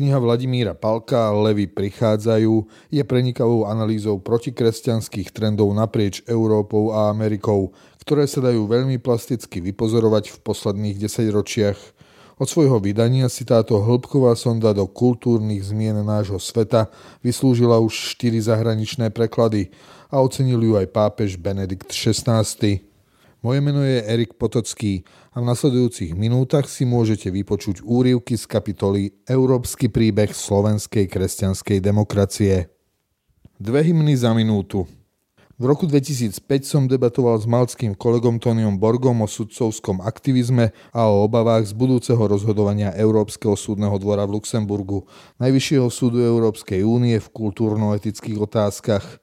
Kniha Vladimíra Palka Levy prichádzajú je prenikavou analýzou protikresťanských trendov naprieč Európou a Amerikou, ktoré sa dajú veľmi plasticky vypozorovať v posledných desaťročiach. Od svojho vydania si táto hĺbková sonda do kultúrnych zmien nášho sveta vyslúžila už štyri zahraničné preklady a ocenil ju aj pápež Benedikt XVI. Moje meno je Erik Potocký a v nasledujúcich minútach si môžete vypočuť úrivky z kapitoly Európsky príbeh slovenskej kresťanskej demokracie. Dve hymny za minútu. V roku 2005 som debatoval s malckým kolegom Toniom Borgom o sudcovskom aktivizme a o obavách z budúceho rozhodovania Európskeho súdneho dvora v Luxemburgu, Najvyššieho súdu Európskej únie v kultúrno-etických otázkach –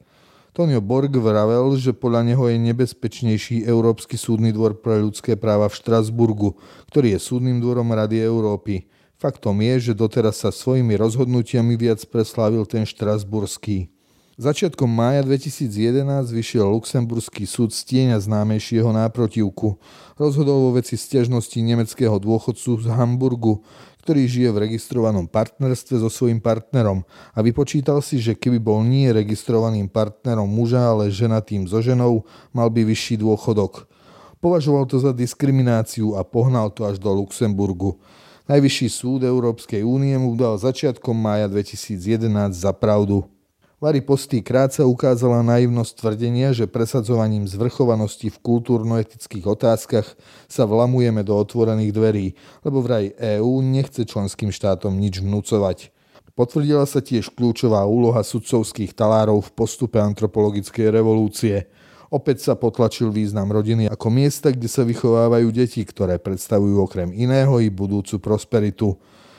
Tonio Borg vravel, že podľa neho je nebezpečnejší Európsky súdny dvor pre ľudské práva v Štrasburgu, ktorý je súdnym dvorom Rady Európy. Faktom je, že doteraz sa svojimi rozhodnutiami viac preslávil ten štrasburský. Začiatkom mája 2011 vyšiel Luxemburský súd z tieňa známejšieho náprotivku. Rozhodol vo veci stiažnosti nemeckého dôchodcu z Hamburgu, ktorý žije v registrovanom partnerstve so svojím partnerom a vypočítal si, že keby bol nie registrovaným partnerom muža, ale ženatým so ženou, mal by vyšší dôchodok. Považoval to za diskrimináciu a pohnal to až do Luxemburgu. Najvyšší súd Európskej únie mu dal začiatkom mája 2011 za pravdu. Vary Postý krátce ukázala naivnosť tvrdenia, že presadzovaním zvrchovanosti v kultúrno-etických otázkach sa vlamujeme do otvorených dverí, lebo vraj EÚ nechce členským štátom nič vnúcovať. Potvrdila sa tiež kľúčová úloha sudcovských talárov v postupe antropologickej revolúcie. Opäť sa potlačil význam rodiny ako miesta, kde sa vychovávajú deti, ktoré predstavujú okrem iného i budúcu prosperitu.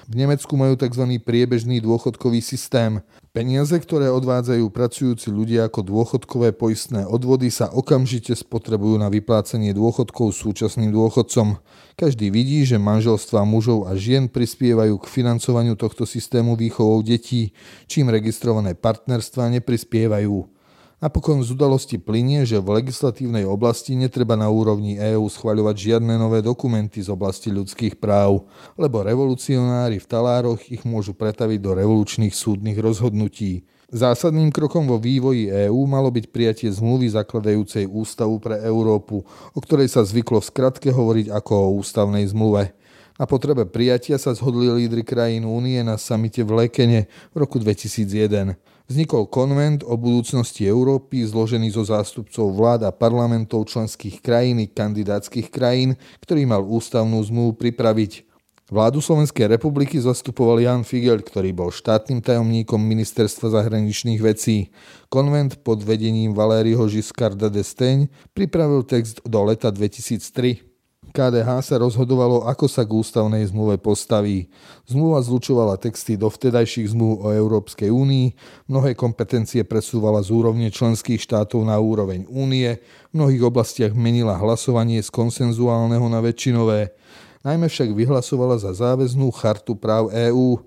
V Nemecku majú tzv. priebežný dôchodkový systém. Peniaze, ktoré odvádzajú pracujúci ľudia ako dôchodkové poistné odvody, sa okamžite spotrebujú na vyplácanie dôchodkov súčasným dôchodcom. Každý vidí, že manželstva mužov a žien prispievajú k financovaniu tohto systému výchovou detí, čím registrované partnerstva neprispievajú. Napokon z udalosti plinie, že v legislatívnej oblasti netreba na úrovni EÚ schvaľovať žiadne nové dokumenty z oblasti ľudských práv, lebo revolucionári v talároch ich môžu pretaviť do revolučných súdnych rozhodnutí. Zásadným krokom vo vývoji EÚ malo byť prijatie zmluvy zakladajúcej ústavu pre Európu, o ktorej sa zvyklo v skratke hovoriť ako o ústavnej zmluve. Na potrebe prijatia sa zhodli lídry krajín únie na samite v Lekene v roku 2001 vznikol konvent o budúcnosti Európy zložený zo zástupcov vlád a parlamentov členských krajín i kandidátskych krajín, ktorý mal ústavnú zmluvu pripraviť. Vládu Slovenskej republiky zastupoval Jan Figel, ktorý bol štátnym tajomníkom Ministerstva zahraničných vecí. Konvent pod vedením Valériho Giscarda d'Estaing pripravil text do leta 2003. KDH sa rozhodovalo, ako sa k ústavnej zmluve postaví. Zmluva zlučovala texty do vtedajších zmluv o Európskej únii, mnohé kompetencie presúvala z úrovne členských štátov na úroveň únie, v mnohých oblastiach menila hlasovanie z konsenzuálneho na väčšinové. Najmä však vyhlasovala za záväznú chartu práv EÚ.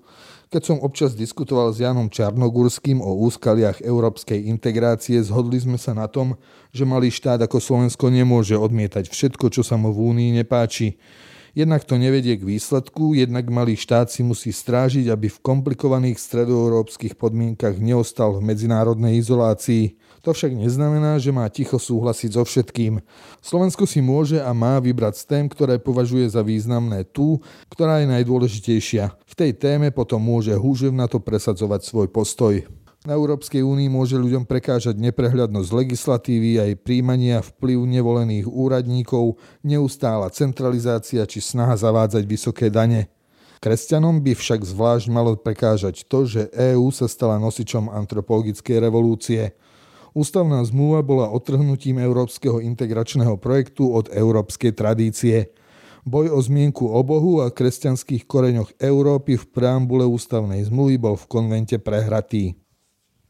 Keď som občas diskutoval s Janom Čarnogurským o úskaliach európskej integrácie, zhodli sme sa na tom, že malý štát ako Slovensko nemôže odmietať všetko, čo sa mu v Únii nepáči. Jednak to nevedie k výsledku, jednak malý štát si musí strážiť, aby v komplikovaných stredoeurópskych podmienkach neostal v medzinárodnej izolácii. To však neznamená, že má ticho súhlasiť so všetkým. Slovensko si môže a má vybrať z tém, ktoré považuje za významné tú, ktorá je najdôležitejšia. V tej téme potom môže húževnato presadzovať svoj postoj. Na Európskej únii môže ľuďom prekážať neprehľadnosť legislatívy aj príjmania vplyv nevolených úradníkov, neustála centralizácia či snaha zavádzať vysoké dane. Kresťanom by však zvlášť malo prekážať to, že EÚ sa stala nosičom antropologickej revolúcie. Ústavná zmluva bola otrhnutím európskeho integračného projektu od európskej tradície. Boj o zmienku o Bohu a kresťanských koreňoch Európy v preambule ústavnej zmluvy bol v konvente prehratý.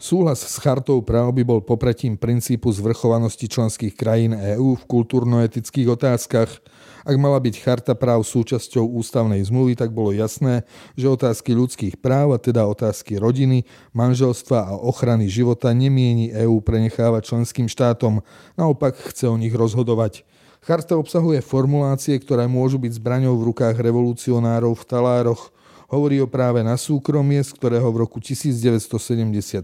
Súhlas s chartou práv by bol popretím princípu zvrchovanosti členských krajín EÚ v kultúrno-etických otázkach. Ak mala byť charta práv súčasťou ústavnej zmluvy, tak bolo jasné, že otázky ľudských práv, a teda otázky rodiny, manželstva a ochrany života nemieni EÚ prenechávať členským štátom, naopak chce o nich rozhodovať. Charta obsahuje formulácie, ktoré môžu byť zbraňou v rukách revolucionárov v talároch, Hovorí o práve na súkromie, z ktorého v roku 1973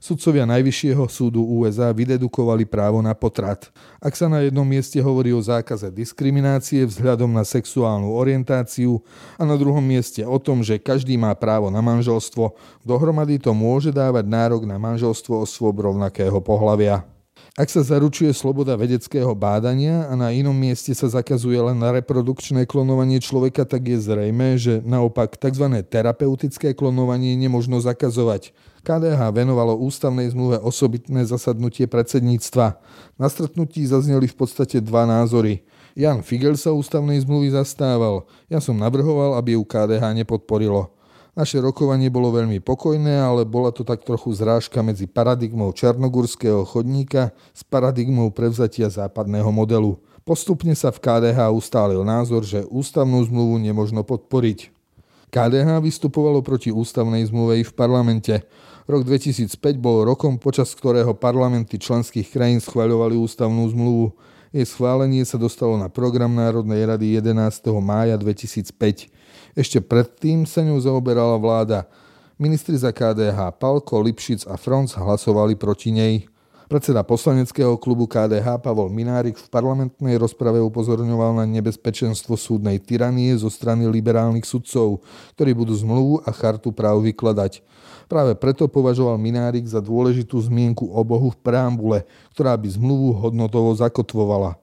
sudcovia Najvyššieho súdu USA vydedukovali právo na potrat. Ak sa na jednom mieste hovorí o zákaze diskriminácie vzhľadom na sexuálnu orientáciu a na druhom mieste o tom, že každý má právo na manželstvo, dohromady to môže dávať nárok na manželstvo osôb rovnakého pohľavia. Ak sa zaručuje sloboda vedeckého bádania a na inom mieste sa zakazuje len na reprodukčné klonovanie človeka, tak je zrejme, že naopak tzv. terapeutické klonovanie nemožno zakazovať. KDH venovalo ústavnej zmluve osobitné zasadnutie predsedníctva. Na stretnutí zazneli v podstate dva názory. Jan Figel sa ústavnej zmluvy zastával. Ja som navrhoval, aby ju KDH nepodporilo. Naše rokovanie bolo veľmi pokojné, ale bola to tak trochu zrážka medzi paradigmou černogurského chodníka s paradigmou prevzatia západného modelu. Postupne sa v KDH ustálil názor, že ústavnú zmluvu nemožno podporiť. KDH vystupovalo proti ústavnej zmluve i v parlamente. Rok 2005 bol rokom, počas ktorého parlamenty členských krajín schváľovali ústavnú zmluvu. Jej schválenie sa dostalo na program Národnej rady 11. mája 2005. Ešte predtým sa ňou zaoberala vláda. Ministri za KDH Palko, Lipšic a Franc hlasovali proti nej. Predseda poslaneckého klubu KDH Pavol Minárik v parlamentnej rozprave upozorňoval na nebezpečenstvo súdnej tyranie zo strany liberálnych sudcov, ktorí budú zmluvu a chartu práv vykladať. Práve preto považoval Minárik za dôležitú zmienku o Bohu v preambule, ktorá by zmluvu hodnotovo zakotvovala.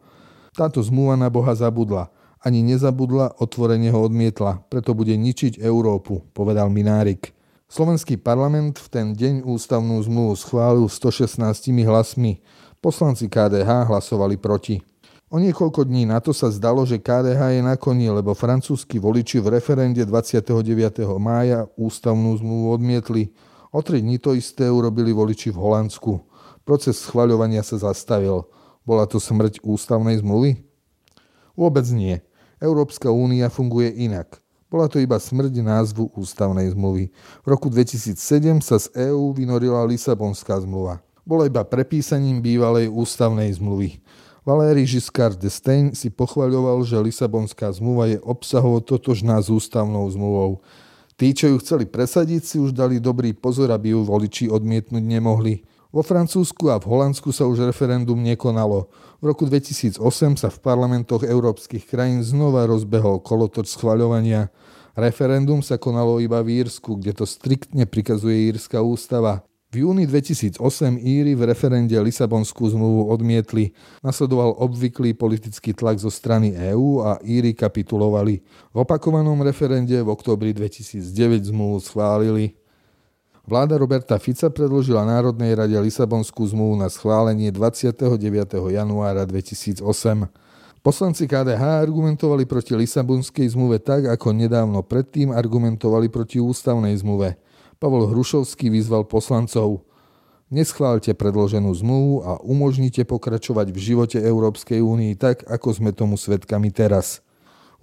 Táto zmluva na Boha zabudla – ani nezabudla, otvorene ho odmietla, preto bude ničiť Európu, povedal Minárik. Slovenský parlament v ten deň ústavnú zmluvu schválil 116 hlasmi. Poslanci KDH hlasovali proti. O niekoľko dní na to sa zdalo, že KDH je na koni, lebo francúzski voliči v referende 29. mája ústavnú zmluvu odmietli. O tri dní to isté urobili voliči v Holandsku. Proces schvaľovania sa zastavil. Bola to smrť ústavnej zmluvy? Vôbec nie. Európska únia funguje inak. Bola to iba smrť názvu ústavnej zmluvy. V roku 2007 sa z EÚ vynorila Lisabonská zmluva. Bola iba prepísaním bývalej ústavnej zmluvy. Valéry Giscard d'Estaing si pochvaľoval, že Lisabonská zmluva je obsahovo totožná s ústavnou zmluvou. Tí, čo ju chceli presadiť, si už dali dobrý pozor, aby ju voliči odmietnúť nemohli. Vo Francúzsku a v Holandsku sa už referendum nekonalo. V roku 2008 sa v parlamentoch európskych krajín znova rozbehol kolotoč schvaľovania. Referendum sa konalo iba v Írsku, kde to striktne prikazuje írska ústava. V júni 2008 Íry v referende Lisabonskú zmluvu odmietli. Nasledoval obvyklý politický tlak zo strany EÚ a Íry kapitulovali. V opakovanom referende v oktobri 2009 zmluvu schválili. Vláda Roberta Fica predložila Národnej rade Lisabonskú zmluvu na schválenie 29. januára 2008. Poslanci KDH argumentovali proti Lisabonskej zmluve tak, ako nedávno predtým argumentovali proti ústavnej zmluve. Pavol Hrušovský vyzval poslancov Neschválte predloženú zmluvu a umožnite pokračovať v živote Európskej únii tak, ako sme tomu svedkami teraz.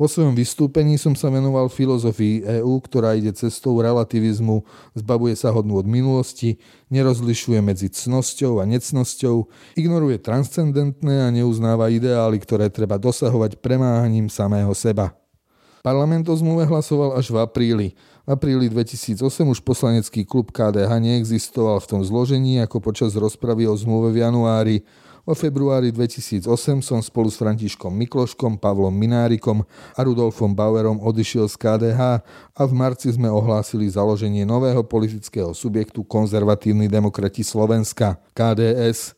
Vo svojom vystúpení som sa venoval filozofii EÚ, ktorá ide cestou relativizmu, zbavuje sa hodnú od minulosti, nerozlišuje medzi cnosťou a necnosťou, ignoruje transcendentné a neuznáva ideály, ktoré treba dosahovať premáhaním samého seba. Parlament o zmluve hlasoval až v apríli. V apríli 2008 už poslanecký klub KDH neexistoval v tom zložení ako počas rozpravy o zmluve v januári. Vo februári 2008 som spolu s Františkom Mikloškom, Pavlom Minárikom a Rudolfom Bauerom odišiel z KDH a v marci sme ohlásili založenie nového politického subjektu Konzervatívni demokrati Slovenska, KDS.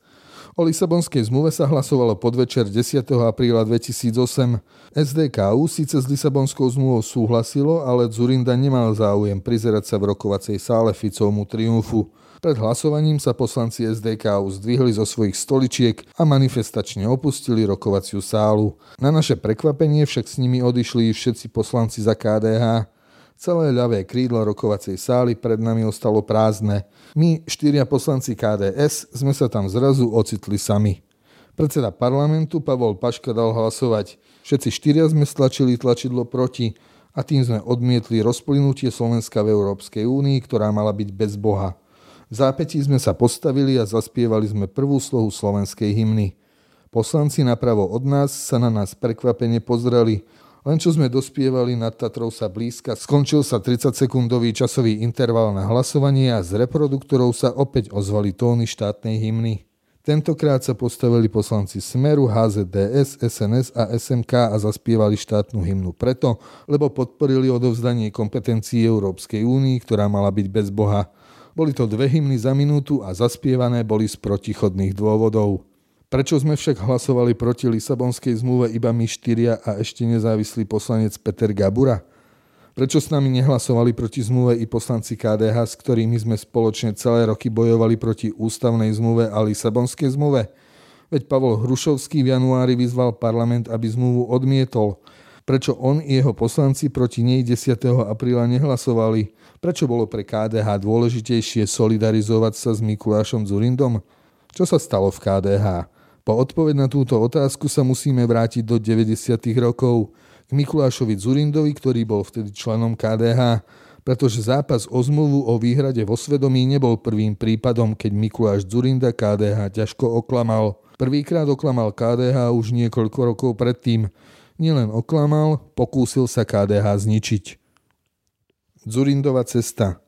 O Lisabonskej zmluve sa hlasovalo podvečer 10. apríla 2008. SDKU síce s Lisabonskou zmluvou súhlasilo, ale Zurinda nemal záujem prizerať sa v rokovacej sále Ficovmu triumfu. Pred hlasovaním sa poslanci SDK zdvihli zo svojich stoličiek a manifestačne opustili rokovaciu sálu. Na naše prekvapenie však s nimi odišli všetci poslanci za KDH. Celé ľavé krídlo rokovacej sály pred nami ostalo prázdne. My, štyria poslanci KDS, sme sa tam zrazu ocitli sami. Predseda parlamentu Pavol Paška dal hlasovať. Všetci štyria sme stlačili tlačidlo proti a tým sme odmietli rozplynutie Slovenska v Európskej únii, ktorá mala byť bez Boha. Zápätí sme sa postavili a zaspievali sme prvú slohu slovenskej hymny. Poslanci napravo od nás sa na nás prekvapene pozreli. Len čo sme dospievali, nad Tatrou sa blízka, skončil sa 30-sekundový časový interval na hlasovanie a z reproduktorov sa opäť ozvali tóny štátnej hymny. Tentokrát sa postavili poslanci Smeru, HZDS, SNS a SMK a zaspievali štátnu hymnu preto, lebo podporili odovzdanie kompetencií Európskej únii, ktorá mala byť bez Boha. Boli to dve hymny za minútu a zaspievané boli z protichodných dôvodov. Prečo sme však hlasovali proti Lisabonskej zmluve iba my štyria a ešte nezávislý poslanec Peter Gabura? Prečo s nami nehlasovali proti zmluve i poslanci KDH, s ktorými sme spoločne celé roky bojovali proti ústavnej zmluve a Lisabonskej zmluve? Veď Pavol Hrušovský v januári vyzval parlament, aby zmluvu odmietol. Prečo on i jeho poslanci proti nej 10. apríla nehlasovali? Prečo bolo pre KDH dôležitejšie solidarizovať sa s Mikulášom Zurindom? Čo sa stalo v KDH? Po odpoveď na túto otázku sa musíme vrátiť do 90. rokov k Mikulášovi Zurindovi, ktorý bol vtedy členom KDH, pretože zápas o zmluvu o výhrade vo svedomí nebol prvým prípadom, keď Mikuláš Zurinda KDH ťažko oklamal. Prvýkrát oklamal KDH už niekoľko rokov predtým. Nielen oklamal, pokúsil sa KDH zničiť. Zurindova cesta –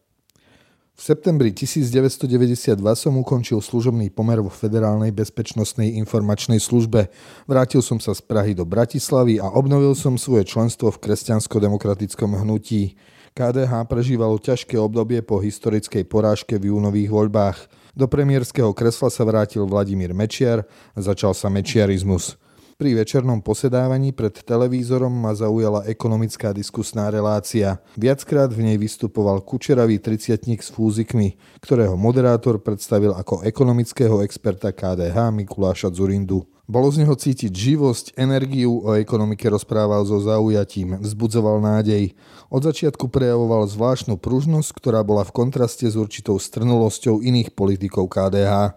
v septembri 1992 som ukončil služobný pomer vo Federálnej bezpečnostnej informačnej službe. Vrátil som sa z Prahy do Bratislavy a obnovil som svoje členstvo v kresťansko-demokratickom hnutí. KDH prežívalo ťažké obdobie po historickej porážke v júnových voľbách. Do premiérskeho kresla sa vrátil Vladimír Mečiar a začal sa mečiarizmus. Pri večernom posedávaní pred televízorom ma zaujala ekonomická diskusná relácia. Viackrát v nej vystupoval kučeravý triciatník s fúzikmi, ktorého moderátor predstavil ako ekonomického experta KDH Mikuláša Zurindu. Bolo z neho cítiť živosť, energiu, o ekonomike rozprával so zaujatím, vzbudzoval nádej. Od začiatku prejavoval zvláštnu pružnosť, ktorá bola v kontraste s určitou strnulosťou iných politikov KDH.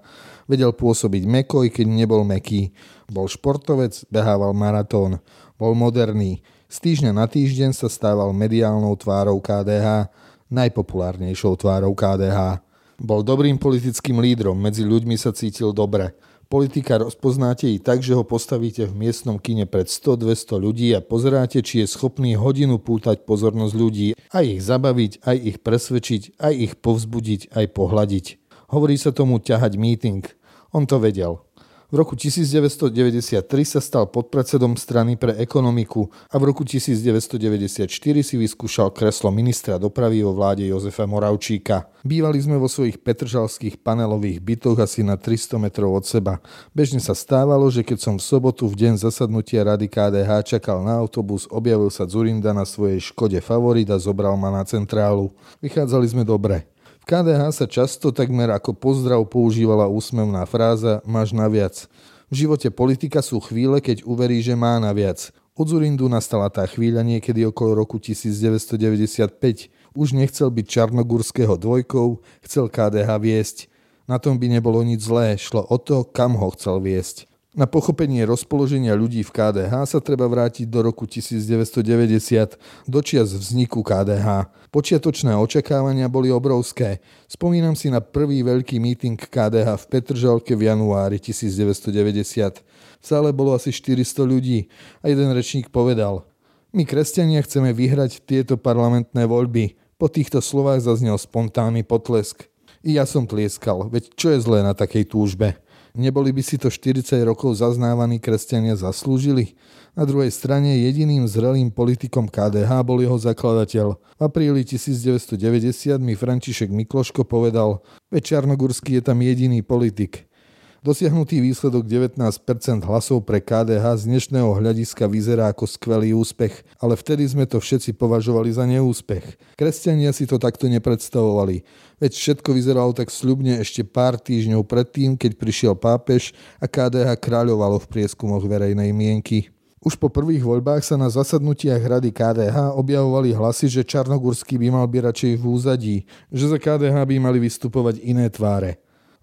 Vedel pôsobiť mekoj, keď nebol meký. Bol športovec, behával maratón. Bol moderný. Z týždňa na týždeň sa stával mediálnou tvárou KDH, najpopulárnejšou tvárou KDH. Bol dobrým politickým lídrom, medzi ľuďmi sa cítil dobre. Politika rozpoznáte i tak, že ho postavíte v miestnom kine pred 100-200 ľudí a pozeráte, či je schopný hodinu pútať pozornosť ľudí, aj ich zabaviť, aj ich presvedčiť, aj ich povzbudiť, aj pohľadiť. Hovorí sa tomu ťahať meeting – on to vedel. V roku 1993 sa stal podpredsedom strany pre ekonomiku a v roku 1994 si vyskúšal kreslo ministra dopravy vo vláde Jozefa Moravčíka. Bývali sme vo svojich petržalských panelových bytoch asi na 300 metrov od seba. Bežne sa stávalo, že keď som v sobotu v deň zasadnutia rady KDH čakal na autobus, objavil sa Zurinda na svojej Škode Favorit a zobral ma na centrálu. Vychádzali sme dobre. KDH sa často takmer ako pozdrav používala úsmevná fráza máš naviac. V živote politika sú chvíle, keď uverí, že má naviac. Od Zurindu nastala tá chvíľa niekedy okolo roku 1995. Už nechcel byť Čarnogurského dvojkou, chcel KDH viesť. Na tom by nebolo nič zlé, šlo o to, kam ho chcel viesť. Na pochopenie rozpoloženia ľudí v KDH sa treba vrátiť do roku 1990, do čias vzniku KDH. Počiatočné očakávania boli obrovské. Spomínam si na prvý veľký meeting KDH v Petržalke v januári 1990. V sále bolo asi 400 ľudí a jeden rečník povedal My kresťania chceme vyhrať tieto parlamentné voľby. Po týchto slovách zaznel spontánny potlesk. I ja som tlieskal, veď čo je zlé na takej túžbe? Neboli by si to 40 rokov zaznávaní kresťania zaslúžili? Na druhej strane jediným zrelým politikom KDH bol jeho zakladateľ. V apríli 1990 mi František Mikloško povedal, veď je tam jediný politik. Dosiahnutý výsledok 19% hlasov pre KDH z dnešného hľadiska vyzerá ako skvelý úspech, ale vtedy sme to všetci považovali za neúspech. Kresťania si to takto nepredstavovali, veď všetko vyzeralo tak sľubne ešte pár týždňov predtým, keď prišiel pápež a KDH kráľovalo v prieskumoch verejnej mienky. Už po prvých voľbách sa na zasadnutiach rady KDH objavovali hlasy, že Čarnogurský by mal byť radšej v úzadí, že za KDH by mali vystupovať iné tváre.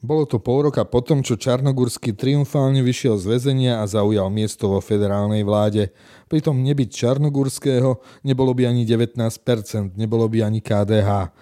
Bolo to pol roka potom, čo Čarnogurský triumfálne vyšiel z väzenia a zaujal miesto vo federálnej vláde. Pritom nebyť Čarnogurského nebolo by ani 19%, nebolo by ani KDH.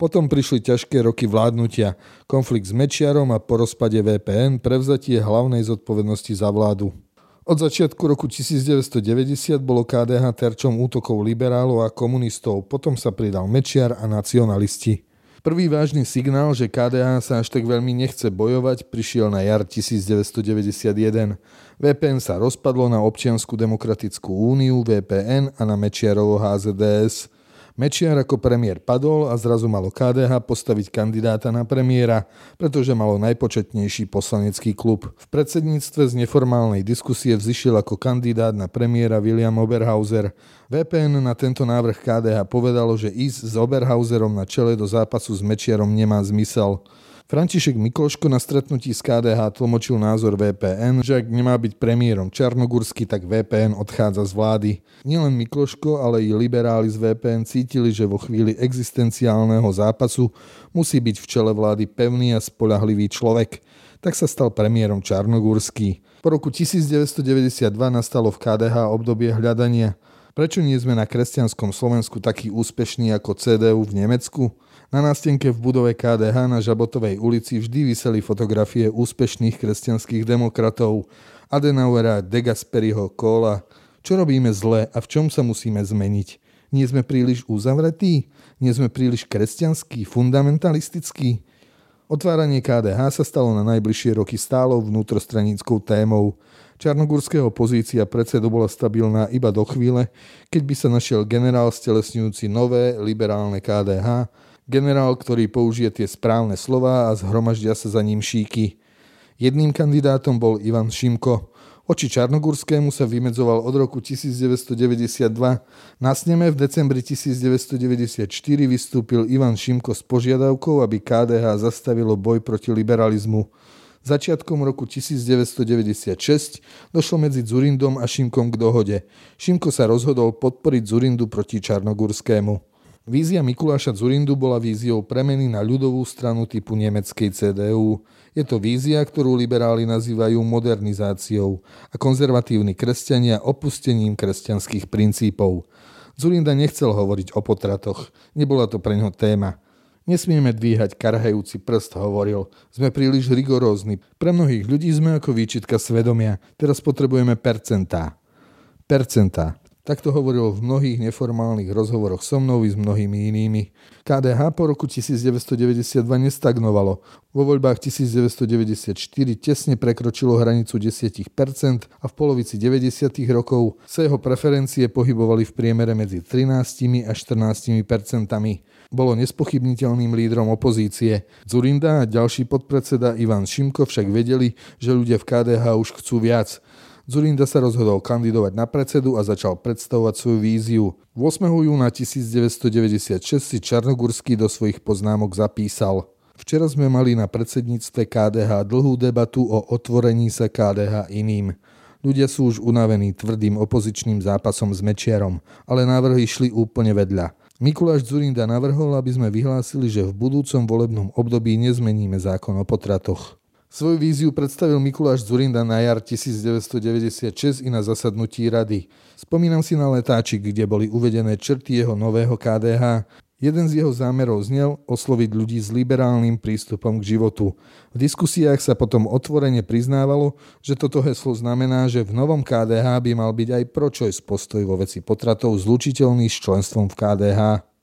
Potom prišli ťažké roky vládnutia, konflikt s Mečiarom a po rozpade VPN prevzatie hlavnej zodpovednosti za vládu. Od začiatku roku 1990 bolo KDH terčom útokov liberálov a komunistov, potom sa pridal Mečiar a nacionalisti. Prvý vážny signál, že KDH sa až tak veľmi nechce bojovať, prišiel na jar 1991. VPN sa rozpadlo na Občiansku demokratickú úniu VPN a na Mečiarovo HZDS. Mečiar ako premiér padol a zrazu malo KDH postaviť kandidáta na premiéra, pretože malo najpočetnejší poslanecký klub. V predsedníctve z neformálnej diskusie vzýšiel ako kandidát na premiéra William Oberhauser. VPN na tento návrh KDH povedalo, že ísť s Oberhauserom na čele do zápasu s Mečiarom nemá zmysel. František Mikloško na stretnutí s KDH tlmočil názor VPN, že ak nemá byť premiérom Čarnogórsky, tak VPN odchádza z vlády. Nielen Mikloško, ale i liberáli z VPN cítili, že vo chvíli existenciálneho zápasu musí byť v čele vlády pevný a spolahlivý človek. Tak sa stal premiérom Čarnogórsky. Po roku 1992 nastalo v KDH obdobie hľadania. Prečo nie sme na kresťanskom Slovensku takí úspešní ako CDU v Nemecku? Na nástenke v budove KDH na Žabotovej ulici vždy vyseli fotografie úspešných kresťanských demokratov Adenauera, De Gasperiho, Kohla. Čo robíme zle a v čom sa musíme zmeniť? Nie sme príliš uzavretí? Nie sme príliš kresťanskí, fundamentalistickí? Otváranie KDH sa stalo na najbližšie roky stálo vnútrostranickou témou. Čarnogórského pozícia predsedu bola stabilná iba do chvíle, keď by sa našiel generál stelesňujúci nové liberálne KDH, Generál, ktorý použije tie správne slova a zhromaždia sa za ním šíky. Jedným kandidátom bol Ivan Šimko. Oči Čarnogórskému sa vymedzoval od roku 1992. Na sneme v decembri 1994 vystúpil Ivan Šimko s požiadavkou, aby KDH zastavilo boj proti liberalizmu. Začiatkom roku 1996 došlo medzi Zurindom a Šimkom k dohode. Šimko sa rozhodol podporiť Zurindu proti Čarnogórskému. Vízia Mikuláša Zurindu bola víziou premeny na ľudovú stranu typu nemeckej CDU. Je to vízia, ktorú liberáli nazývajú modernizáciou a konzervatívni kresťania opustením kresťanských princípov. Zurinda nechcel hovoriť o potratoch, nebola to pre ňo téma. Nesmieme dvíhať karhajúci prst, hovoril. Sme príliš rigorózni. Pre mnohých ľudí sme ako výčitka svedomia. Teraz potrebujeme percentá. Percentá. Takto hovoril v mnohých neformálnych rozhovoroch so mnou i s mnohými inými. KDH po roku 1992 nestagnovalo. Vo voľbách 1994 tesne prekročilo hranicu 10% a v polovici 90. rokov sa jeho preferencie pohybovali v priemere medzi 13 a 14 percentami. Bolo nespochybniteľným lídrom opozície. Zurinda a ďalší podpredseda Ivan Šimko však vedeli, že ľudia v KDH už chcú viac. Zurinda sa rozhodol kandidovať na predsedu a začal predstavovať svoju víziu. 8. júna 1996 si Čarnogurský do svojich poznámok zapísal Včera sme mali na predsedníctve KDH dlhú debatu o otvorení sa KDH iným. Ľudia sú už unavení tvrdým opozičným zápasom s Mečiarom, ale návrhy šli úplne vedľa. Mikuláš Zurinda navrhol, aby sme vyhlásili, že v budúcom volebnom období nezmeníme zákon o potratoch. Svoju víziu predstavil Mikuláš Zurinda na jar 1996 i na zasadnutí rady. Spomínam si na letáčik, kde boli uvedené črty jeho nového KDH. Jeden z jeho zámerov znel osloviť ľudí s liberálnym prístupom k životu. V diskusiách sa potom otvorene priznávalo, že toto heslo znamená, že v novom KDH by mal byť aj pro-choice postoj vo veci potratov zlučiteľný s členstvom v KDH.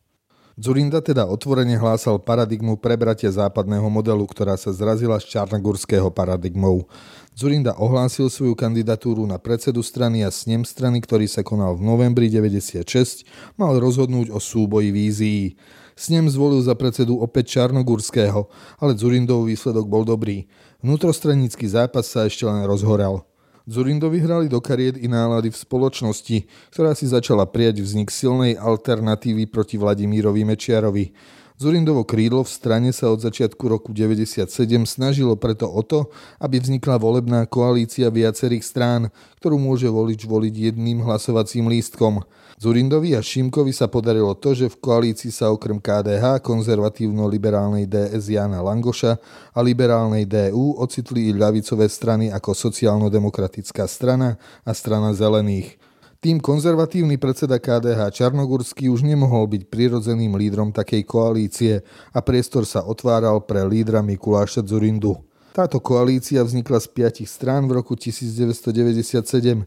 Zurinda teda otvorene hlásal paradigmu prebratia západného modelu, ktorá sa zrazila z čarnogurského paradigmou. Zurinda ohlásil svoju kandidatúru na predsedu strany a snem strany, ktorý sa konal v novembri 96, mal rozhodnúť o súboji vízií. Snem zvolil za predsedu opäť Čarnogurského, ale Zurindov výsledok bol dobrý. Vnútrostranický zápas sa ešte len rozhoral. Zurindovi hrali do kariet i nálady v spoločnosti, ktorá si začala prijať vznik silnej alternatívy proti Vladimírovi Mečiarovi. Zurindovo krídlo v strane sa od začiatku roku 97 snažilo preto o to, aby vznikla volebná koalícia viacerých strán, ktorú môže volič voliť jedným hlasovacím lístkom. Zurindovi a Šimkovi sa podarilo to, že v koalícii sa okrem KDH, konzervatívno-liberálnej DS Jana Langoša a liberálnej DU ocitli i ľavicové strany ako sociálno-demokratická strana a strana zelených. Tým konzervatívny predseda KDH Čarnogurský už nemohol byť prirodzeným lídrom takej koalície a priestor sa otváral pre lídra Mikuláša Zurindu. Táto koalícia vznikla z piatich strán v roku 1997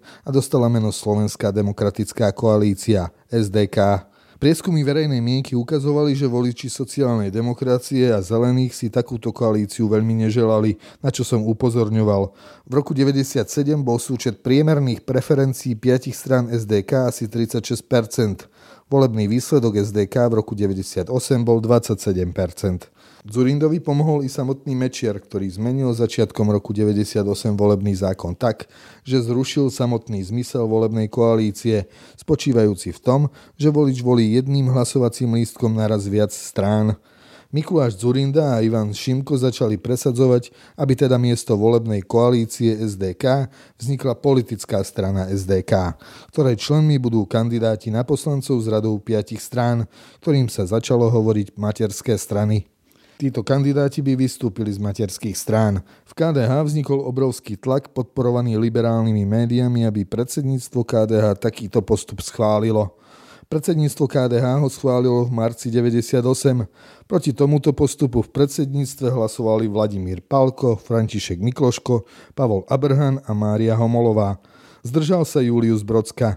a dostala meno Slovenská demokratická koalícia SDK. Prieskumy verejnej mienky ukazovali, že voliči sociálnej demokracie a zelených si takúto koalíciu veľmi neželali, na čo som upozorňoval. V roku 1997 bol súčet priemerných preferencií piatich strán SDK asi 36%. Volebný výsledok SDK v roku 1998 bol 27%. Zurindovi pomohol i samotný Mečiar, ktorý zmenil začiatkom roku 98 volebný zákon tak, že zrušil samotný zmysel volebnej koalície, spočívajúci v tom, že volič volí jedným hlasovacím lístkom naraz viac strán. Mikuláš Zurinda a Ivan Šimko začali presadzovať, aby teda miesto volebnej koalície SDK vznikla politická strana SDK, ktorej členmi budú kandidáti na poslancov z radov piatich strán, ktorým sa začalo hovoriť materské strany. Títo kandidáti by vystúpili z materských strán. V KDH vznikol obrovský tlak podporovaný liberálnymi médiami, aby predsedníctvo KDH takýto postup schválilo. Predsedníctvo KDH ho schválilo v marci 98. Proti tomuto postupu v predsedníctve hlasovali Vladimír Palko, František Mikloško, Pavol Abrhan a Mária Homolová. Zdržal sa Julius Brodska.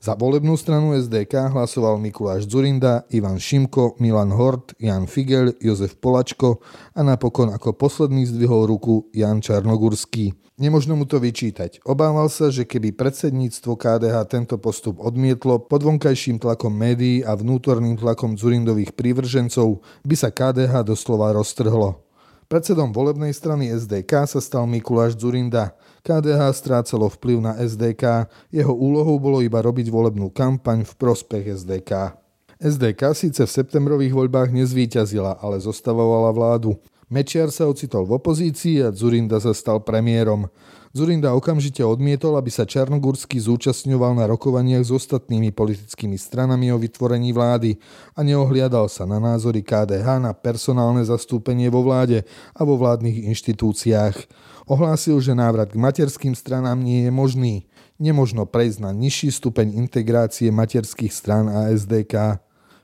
Za volebnú stranu SDK hlasoval Mikuláš Zurinda, Ivan Šimko, Milan Hort, Jan Figel, Jozef Polačko a napokon ako posledný zdvihol ruku Jan Čarnogurský. Nemožno mu to vyčítať. Obával sa, že keby predsedníctvo KDH tento postup odmietlo, pod vonkajším tlakom médií a vnútorným tlakom Zurindových prívržencov by sa KDH doslova roztrhlo. Predsedom volebnej strany SDK sa stal Mikuláš Zurinda. KDH strácalo vplyv na SDK, jeho úlohou bolo iba robiť volebnú kampaň v prospech SDK. SDK síce v septembrových voľbách nezvíťazila, ale zostavovala vládu. Mečiar sa ocitol v opozícii a Zurinda sa stal premiérom. Zurinda okamžite odmietol, aby sa Čarnogórsky zúčastňoval na rokovaniach s ostatnými politickými stranami o vytvorení vlády a neohliadal sa na názory KDH na personálne zastúpenie vo vláde a vo vládnych inštitúciách. Ohlásil, že návrat k materským stranám nie je možný. Nemožno prejsť na nižší stupeň integrácie materských stran a SDK.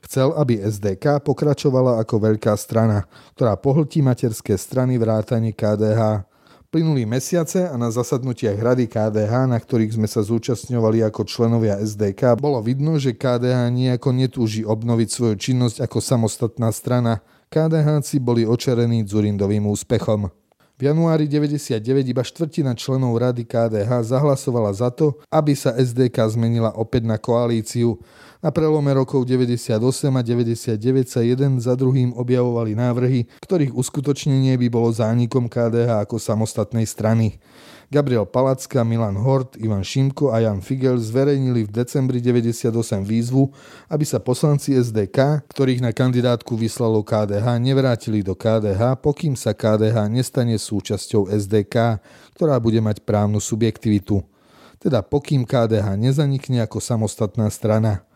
Chcel, aby SDK pokračovala ako veľká strana, ktorá pohltí materské strany vrátane KDH. Plynuli mesiace a na zasadnutiach Rady KDH, na ktorých sme sa zúčastňovali ako členovia SDK, bolo vidno, že KDH nejako netúži obnoviť svoju činnosť ako samostatná strana. KDH boli očerení Zurindovým úspechom. V januári 99 iba štvrtina členov Rady KDH zahlasovala za to, aby sa SDK zmenila opäť na koalíciu na prelome rokov 98 a 99 sa jeden za druhým objavovali návrhy, ktorých uskutočnenie by bolo zánikom KDH ako samostatnej strany. Gabriel Palacka, Milan Hort, Ivan Šimko a Jan Figel zverejnili v decembri 98 výzvu, aby sa poslanci SDK, ktorých na kandidátku vyslalo KDH, nevrátili do KDH, pokým sa KDH nestane súčasťou SDK, ktorá bude mať právnu subjektivitu. Teda pokým KDH nezanikne ako samostatná strana.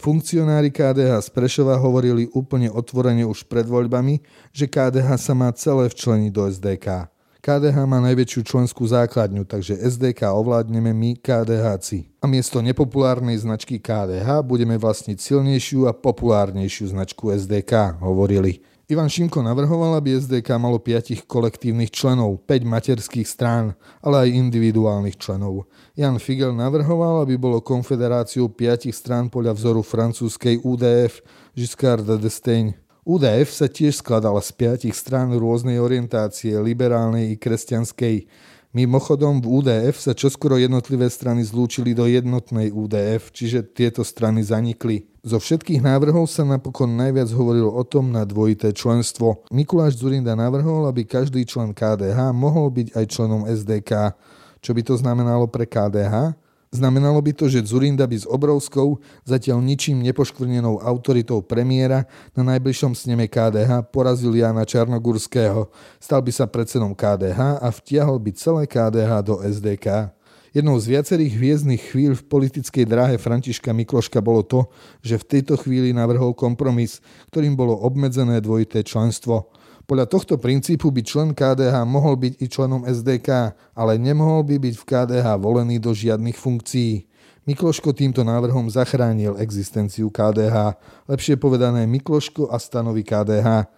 Funkcionári KDH z Prešova hovorili úplne otvorene už pred voľbami, že KDH sa má celé včleniť do SDK. KDH má najväčšiu členskú základňu, takže SDK ovládneme my KDHci. A miesto nepopulárnej značky KDH budeme vlastniť silnejšiu a populárnejšiu značku SDK, hovorili. Ivan Šimko navrhoval, aby SDK malo 5 kolektívnych členov, 5 materských strán, ale aj individuálnych členov. Jan Figel navrhoval, aby bolo konfederáciou 5 strán podľa vzoru francúzskej UDF Giscard d'Estaing. UDF sa tiež skladala z piatich strán rôznej orientácie, liberálnej i kresťanskej. Mimochodom, v UDF sa čoskoro jednotlivé strany zlúčili do jednotnej UDF, čiže tieto strany zanikli. Zo všetkých návrhov sa napokon najviac hovorilo o tom na dvojité členstvo. Mikuláš Zurinda navrhol, aby každý člen KDH mohol byť aj členom SDK. Čo by to znamenalo pre KDH? Znamenalo by to, že Zurinda by s obrovskou, zatiaľ ničím nepoškvrnenou autoritou premiéra na najbližšom sneme KDH porazil Jana Čarnogurského, stal by sa predsedom KDH a vtiahol by celé KDH do SDK. Jednou z viacerých hviezdnych chvíľ v politickej dráhe Františka Mikloška bolo to, že v tejto chvíli navrhol kompromis, ktorým bolo obmedzené dvojité členstvo. Podľa tohto princípu by člen KDH mohol byť i členom SDK, ale nemohol by byť v KDH volený do žiadnych funkcií. Mikloško týmto návrhom zachránil existenciu KDH, lepšie povedané Mikloško a stanovy KDH.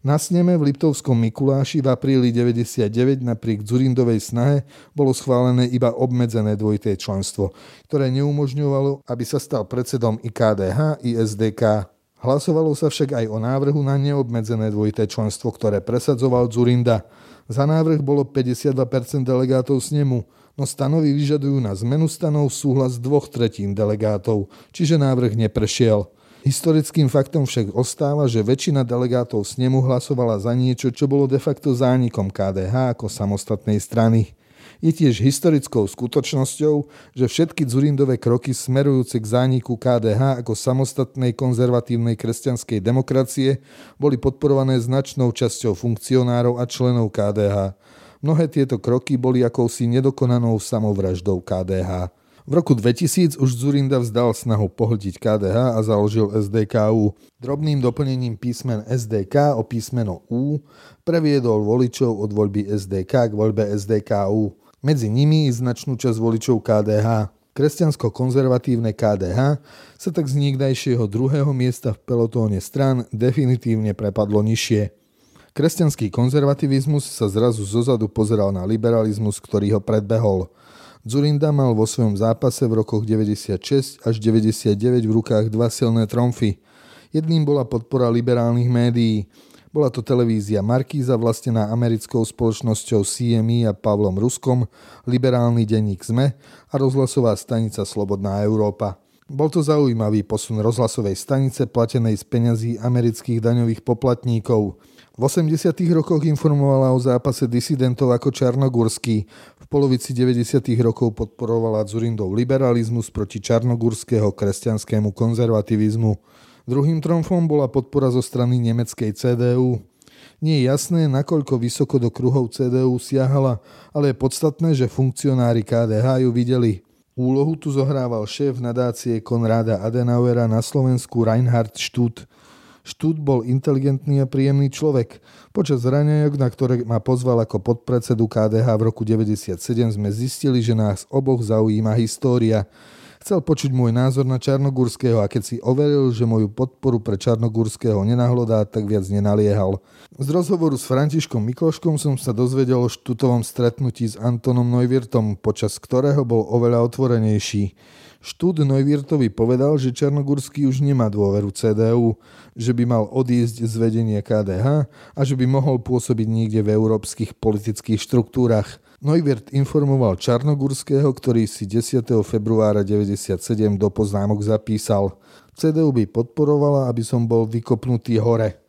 Na sneme v Liptovskom Mikuláši v apríli 99 napriek Zurindovej snahe bolo schválené iba obmedzené dvojité členstvo, ktoré neumožňovalo, aby sa stal predsedom i KDH i SDK. Hlasovalo sa však aj o návrhu na neobmedzené dvojité členstvo, ktoré presadzoval Zurinda. Za návrh bolo 52% delegátov snemu, no stanovy vyžadujú na zmenu stanov súhlas dvoch tretín delegátov, čiže návrh neprešiel. Historickým faktom však ostáva, že väčšina delegátov snemu hlasovala za niečo, čo bolo de facto zánikom KDH ako samostatnej strany. Je tiež historickou skutočnosťou, že všetky Zurindové kroky smerujúce k zániku KDH ako samostatnej konzervatívnej kresťanskej demokracie boli podporované značnou časťou funkcionárov a členov KDH. Mnohé tieto kroky boli akousi nedokonanou samovraždou KDH. V roku 2000 už Zurinda vzdal snahu pohltiť KDH a založil SDKU. Drobným doplnením písmen SDK o písmeno U previedol voličov od voľby SDK k voľbe SDKU. Medzi nimi značnú časť voličov KDH. Kresťansko-konzervatívne KDH sa tak z niekdajšieho druhého miesta v pelotóne stran definitívne prepadlo nižšie. Kresťanský konzervativizmus sa zrazu zozadu pozeral na liberalizmus, ktorý ho predbehol – Zurinda mal vo svojom zápase v rokoch 96 až 99 v rukách dva silné tromfy. Jedným bola podpora liberálnych médií. Bola to televízia Markíza vlastnená americkou spoločnosťou CME a Pavlom Ruskom, liberálny denník ZME a rozhlasová stanica Slobodná Európa. Bol to zaujímavý posun rozhlasovej stanice platenej z peňazí amerických daňových poplatníkov. V 80. rokoch informovala o zápase disidentov ako Čarnogurský. V polovici 90. rokov podporovala Zurindov liberalizmus proti čarnogurského kresťanskému konzervativizmu. Druhým tromfom bola podpora zo strany nemeckej CDU. Nie je jasné, nakoľko vysoko do kruhov CDU siahala, ale je podstatné, že funkcionári KDH ju videli. Úlohu tu zohrával šéf nadácie Konráda Adenauera na Slovensku Reinhard Štút. Štút bol inteligentný a príjemný človek. Počas raňajok, na ktoré ma pozval ako podpredsedu KDH v roku 1997, sme zistili, že nás oboch zaujíma história. Chcel počuť môj názor na Čarnogurského a keď si overil, že moju podporu pre Čarnogurského nenahlodá, tak viac nenaliehal. Z rozhovoru s Františkom Mikloškom som sa dozvedel o štutovom stretnutí s Antonom Neuwirtom, počas ktorého bol oveľa otvorenejší. Štúd Neuwirtovi povedal, že Černogurský už nemá dôveru CDU, že by mal odísť z vedenia KDH a že by mohol pôsobiť niekde v európskych politických štruktúrach. Neuwirth informoval Čarnogurského, ktorý si 10. februára 1997 do poznámok zapísal. CDU by podporovala, aby som bol vykopnutý hore.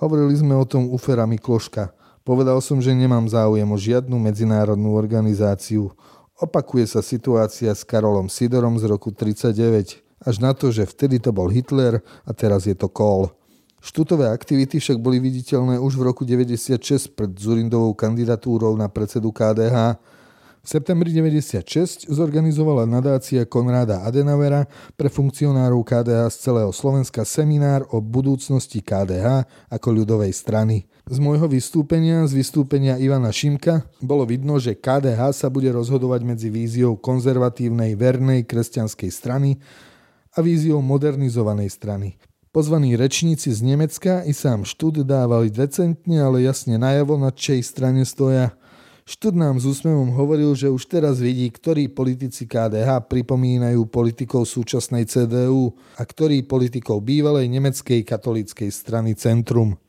Hovorili sme o tom u Fera Mikloška. Povedal som, že nemám záujem o žiadnu medzinárodnú organizáciu. Opakuje sa situácia s Karolom Sidorom z roku 39, až na to, že vtedy to bol Hitler a teraz je to Kohl. Štutové aktivity však boli viditeľné už v roku 96 pred Zurindovou kandidatúrou na predsedu KDH. V septembri 96 zorganizovala nadácia Konráda Adenauera pre funkcionárov KDH z celého Slovenska seminár o budúcnosti KDH ako ľudovej strany. Z môjho vystúpenia, z vystúpenia Ivana Šimka, bolo vidno, že KDH sa bude rozhodovať medzi víziou konzervatívnej vernej kresťanskej strany a víziou modernizovanej strany. Pozvaní rečníci z Nemecka i sám Štud dávali decentne, ale jasne najavo, na čej strane stoja. Štud nám s úsmevom hovoril, že už teraz vidí, ktorí politici KDH pripomínajú politikov súčasnej CDU a ktorí politikov bývalej nemeckej katolíckej strany Centrum.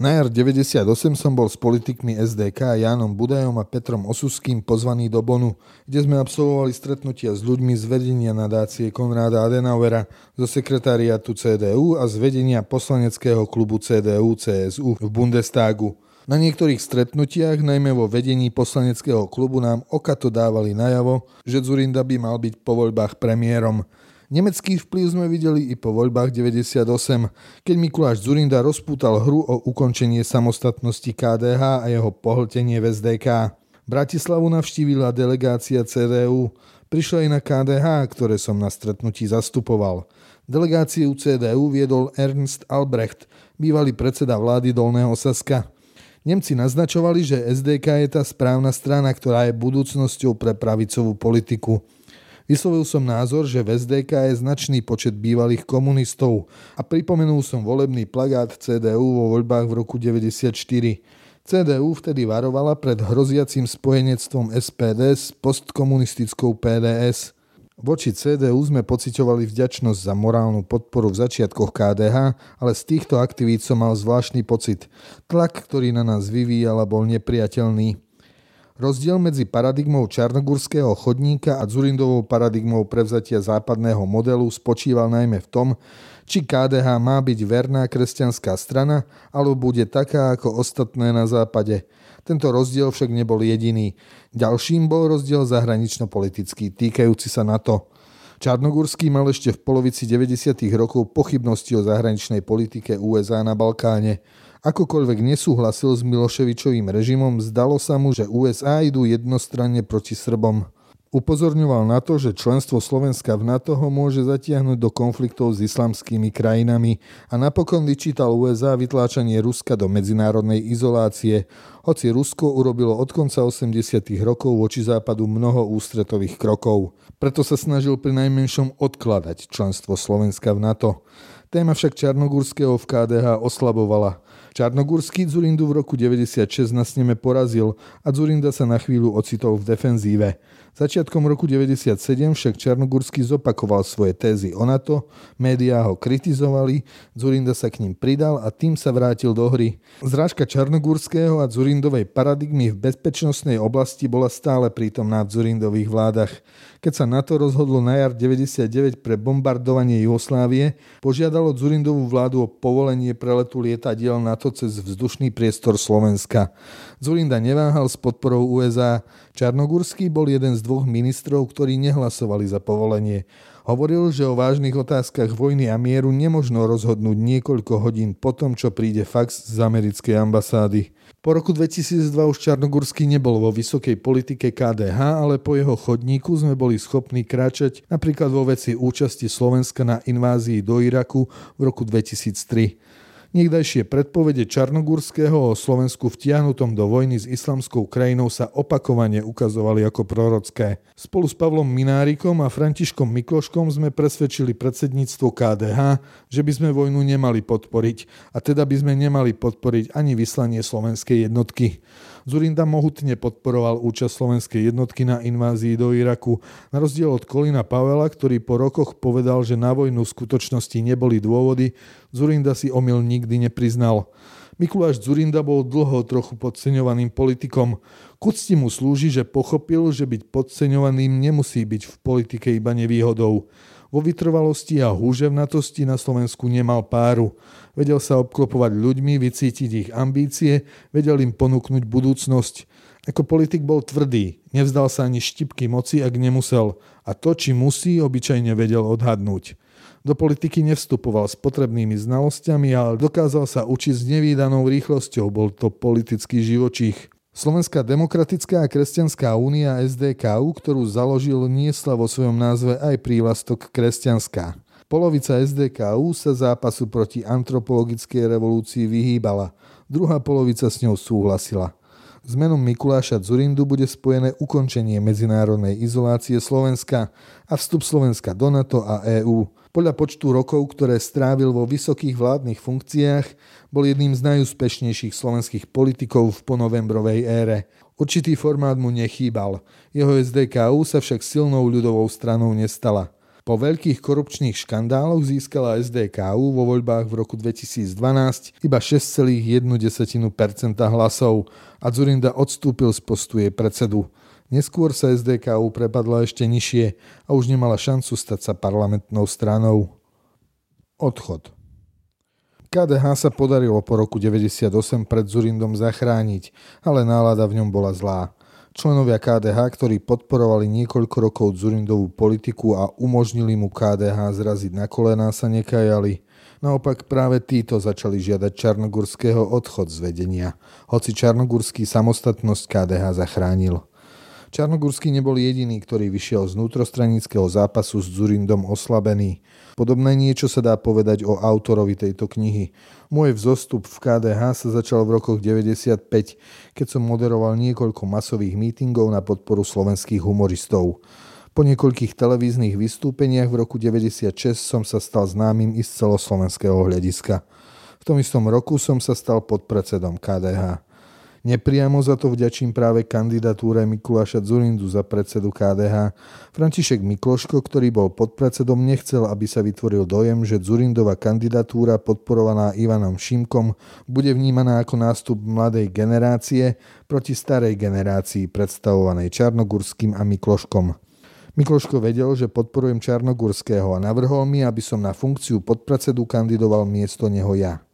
Na jar 98 som bol s politikmi SDK Jánom Budajom a Petrom Osuským pozvaný do Bonu, kde sme absolvovali stretnutia s ľuďmi z vedenia nadácie Konráda Adenauera, zo sekretariatu CDU a z vedenia poslaneckého klubu CDU-CSU v Bundestagu. Na niektorých stretnutiach, najmä vo vedení poslaneckého klubu, nám okato dávali najavo, že Zurinda by mal byť po voľbách premiérom. Nemecký vplyv sme videli i po voľbách 98, keď Mikuláš Zurinda rozpútal hru o ukončenie samostatnosti KDH a jeho pohltenie v SDK. Bratislavu navštívila delegácia CDU. Prišla aj na KDH, ktoré som na stretnutí zastupoval. Delegáciu CDU viedol Ernst Albrecht, bývalý predseda vlády Dolného Saska. Nemci naznačovali, že SDK je tá správna strana, ktorá je budúcnosťou pre pravicovú politiku Vyslovil som názor, že v SDK je značný počet bývalých komunistov a pripomenul som volebný plagát CDU vo voľbách v roku 1994. CDU vtedy varovala pred hroziacim spojenectvom SPD s postkomunistickou PDS. Voči CDU sme pociťovali vďačnosť za morálnu podporu v začiatkoch KDH, ale z týchto aktivít som mal zvláštny pocit. Tlak, ktorý na nás vyvíjala, bol nepriateľný. Rozdiel medzi paradigmou čarnogurského chodníka a Zurindovou paradigmou prevzatia západného modelu spočíval najmä v tom, či KDH má byť verná kresťanská strana, alebo bude taká ako ostatné na západe. Tento rozdiel však nebol jediný. Ďalším bol rozdiel zahranično-politický, týkajúci sa NATO. Čarnogurský mal ešte v polovici 90. rokov pochybnosti o zahraničnej politike USA na Balkáne. Akokoľvek nesúhlasil s Miloševičovým režimom, zdalo sa mu, že USA idú jednostranne proti Srbom. Upozorňoval na to, že členstvo Slovenska v NATO ho môže zatiahnuť do konfliktov s islamskými krajinami a napokon vyčítal USA vytláčanie Ruska do medzinárodnej izolácie, hoci Rusko urobilo od konca 80. rokov voči západu mnoho ústretových krokov. Preto sa snažil pri najmenšom odkladať členstvo Slovenska v NATO. Téma však Čarnogurského v KDH oslabovala. Čarnogurský Zurindu v roku 96 na sneme porazil a Zurinda sa na chvíľu ocitol v defenzíve. Začiatkom roku 1997 však Čarnogurský zopakoval svoje tézy o NATO, médiá ho kritizovali, Zurinda sa k ním pridal a tým sa vrátil do hry. Zrážka Čarnogurského a Zurindovej paradigmy v bezpečnostnej oblasti bola stále prítomná v Zurindových vládach. Keď sa NATO rozhodlo na jar 99 pre bombardovanie Jugoslávie, požiadalo Zurindovú vládu o povolenie preletu lietadiel NATO cez vzdušný priestor Slovenska. Zurinda neváhal s podporou USA. Čarnogurský bol jeden z dvoch ministrov, ktorí nehlasovali za povolenie. Hovoril, že o vážnych otázkach vojny a mieru nemožno rozhodnúť niekoľko hodín po tom, čo príde fax z americkej ambasády. Po roku 2002 už Čarnogurský nebol vo vysokej politike KDH, ale po jeho chodníku sme boli schopní kráčať napríklad vo veci účasti Slovenska na invázii do Iraku v roku 2003. Niekdajšie predpovede Čarnogurského o Slovensku vtiahnutom do vojny s islamskou krajinou sa opakovane ukazovali ako prorocké. Spolu s Pavlom Minárikom a Františkom Mikloškom sme presvedčili predsedníctvo KDH, že by sme vojnu nemali podporiť a teda by sme nemali podporiť ani vyslanie slovenskej jednotky. Zurinda mohutne podporoval účasť slovenskej jednotky na invázii do Iraku, na rozdiel od Kolina Pavela, ktorý po rokoch povedal, že na vojnu v skutočnosti neboli dôvody, Zurinda si omyl nikdy nepriznal. Mikuláš Zurinda bol dlho trochu podceňovaným politikom. Kucti mu slúži, že pochopil, že byť podceňovaným nemusí byť v politike iba nevýhodou. Vo vytrvalosti a húževnatosti na Slovensku nemal páru. Vedel sa obklopovať ľuďmi, vycítiť ich ambície, vedel im ponúknuť budúcnosť. Ako politik bol tvrdý, nevzdal sa ani štipky moci, ak nemusel. A to, či musí, obyčajne vedel odhadnúť. Do politiky nevstupoval s potrebnými znalosťami, ale dokázal sa učiť s nevýdanou rýchlosťou. Bol to politický živočích. Slovenská demokratická a kresťanská únia SDKU, ktorú založil, niesla vo svojom názve aj prívlastok kresťanská. Polovica SDKU sa zápasu proti antropologickej revolúcii vyhýbala, druhá polovica s ňou súhlasila. S menom Mikuláša Zurindu bude spojené ukončenie medzinárodnej izolácie Slovenska a vstup Slovenska do NATO a EÚ. Podľa počtu rokov, ktoré strávil vo vysokých vládnych funkciách, bol jedným z najúspešnejších slovenských politikov v ponovembrovej ére. Určitý formát mu nechýbal. Jeho SDKU sa však silnou ľudovou stranou nestala. Po veľkých korupčných škandáloch získala SDKU vo voľbách v roku 2012 iba 6,1% hlasov a Zurinda odstúpil z postu jej predsedu. Neskôr sa SDKU prepadla ešte nižšie a už nemala šancu stať sa parlamentnou stranou. Odchod KDH sa podarilo po roku 98 pred Zurindom zachrániť, ale nálada v ňom bola zlá. Členovia KDH, ktorí podporovali niekoľko rokov Zurindovú politiku a umožnili mu KDH zraziť na kolená, sa nekajali. Naopak práve títo začali žiadať Čarnogurského odchod z vedenia, hoci Čarnogurský samostatnosť KDH zachránil. Čarnogurský nebol jediný, ktorý vyšiel z vnútrostranického zápasu s Zurindom oslabený. Podobné niečo sa dá povedať o autorovi tejto knihy. Môj vzostup v KDH sa začal v rokoch 95, keď som moderoval niekoľko masových mítingov na podporu slovenských humoristov. Po niekoľkých televíznych vystúpeniach v roku 96 som sa stal známym i z celoslovenského hľadiska. V tom istom roku som sa stal podpredsedom KDH. Nepriamo za to vďačím práve kandidatúre Mikuláša Zurindu za predsedu KDH. František Mikloško, ktorý bol podpredsedom, nechcel, aby sa vytvoril dojem, že Zurindova kandidatúra podporovaná Ivanom Šimkom bude vnímaná ako nástup mladej generácie proti starej generácii predstavovanej Čarnogurským a Mikloškom. Mikloško vedel, že podporujem Čarnogurského a navrhol mi, aby som na funkciu podpredsedu kandidoval miesto neho ja.